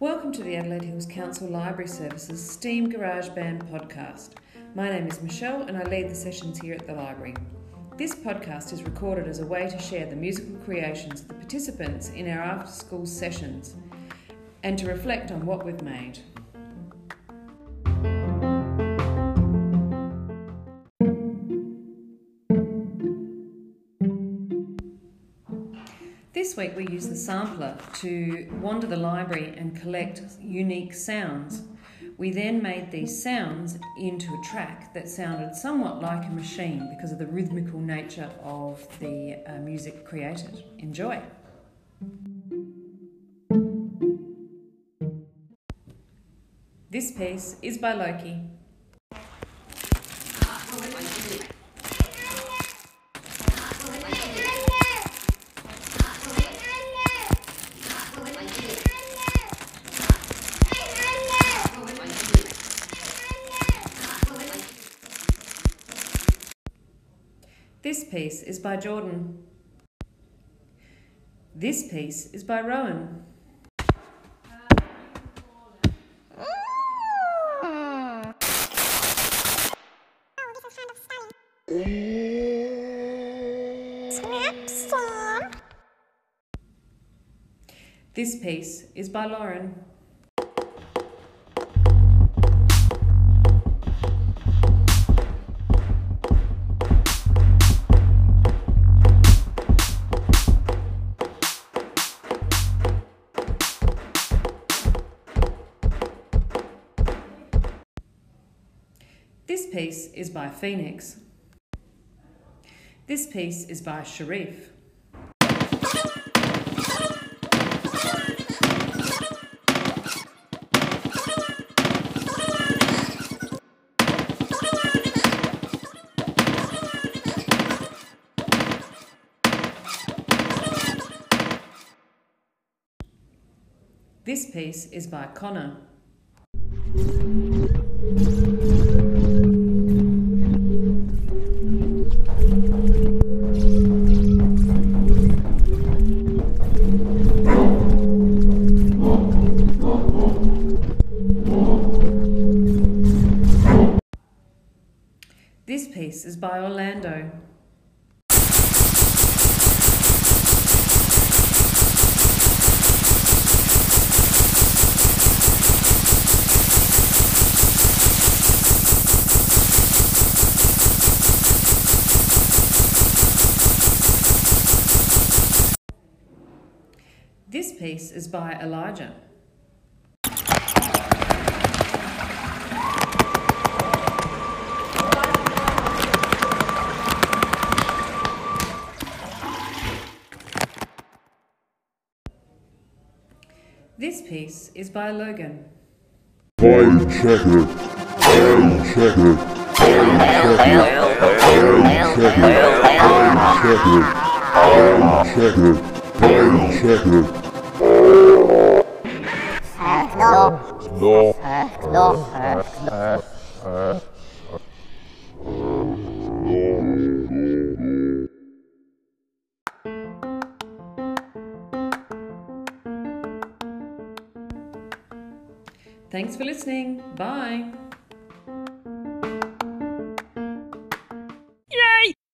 Welcome to the Adelaide Hills Council Library Services STEAM Garage Band podcast. My name is Michelle and I lead the sessions here at the library. This podcast is recorded as a way to share the musical creations of the participants in our after school sessions and to reflect on what we've made. This week we use the sampler to wander the library and collect unique sounds. We then made these sounds into a track that sounded somewhat like a machine because of the rhythmical nature of the uh, music created. Enjoy! This piece is by Loki. This piece is by Jordan. This piece is by Rowan. This piece is by Lauren. This piece is by Phoenix. This piece is by Sharif. This piece is by Connor. This piece is by Orlando. This piece is by Elijah. This piece is by Logan. Time checker. Time checker. Time checker. Time checker. Time checker. Time checker. Time checker. Thanks for listening. Bye.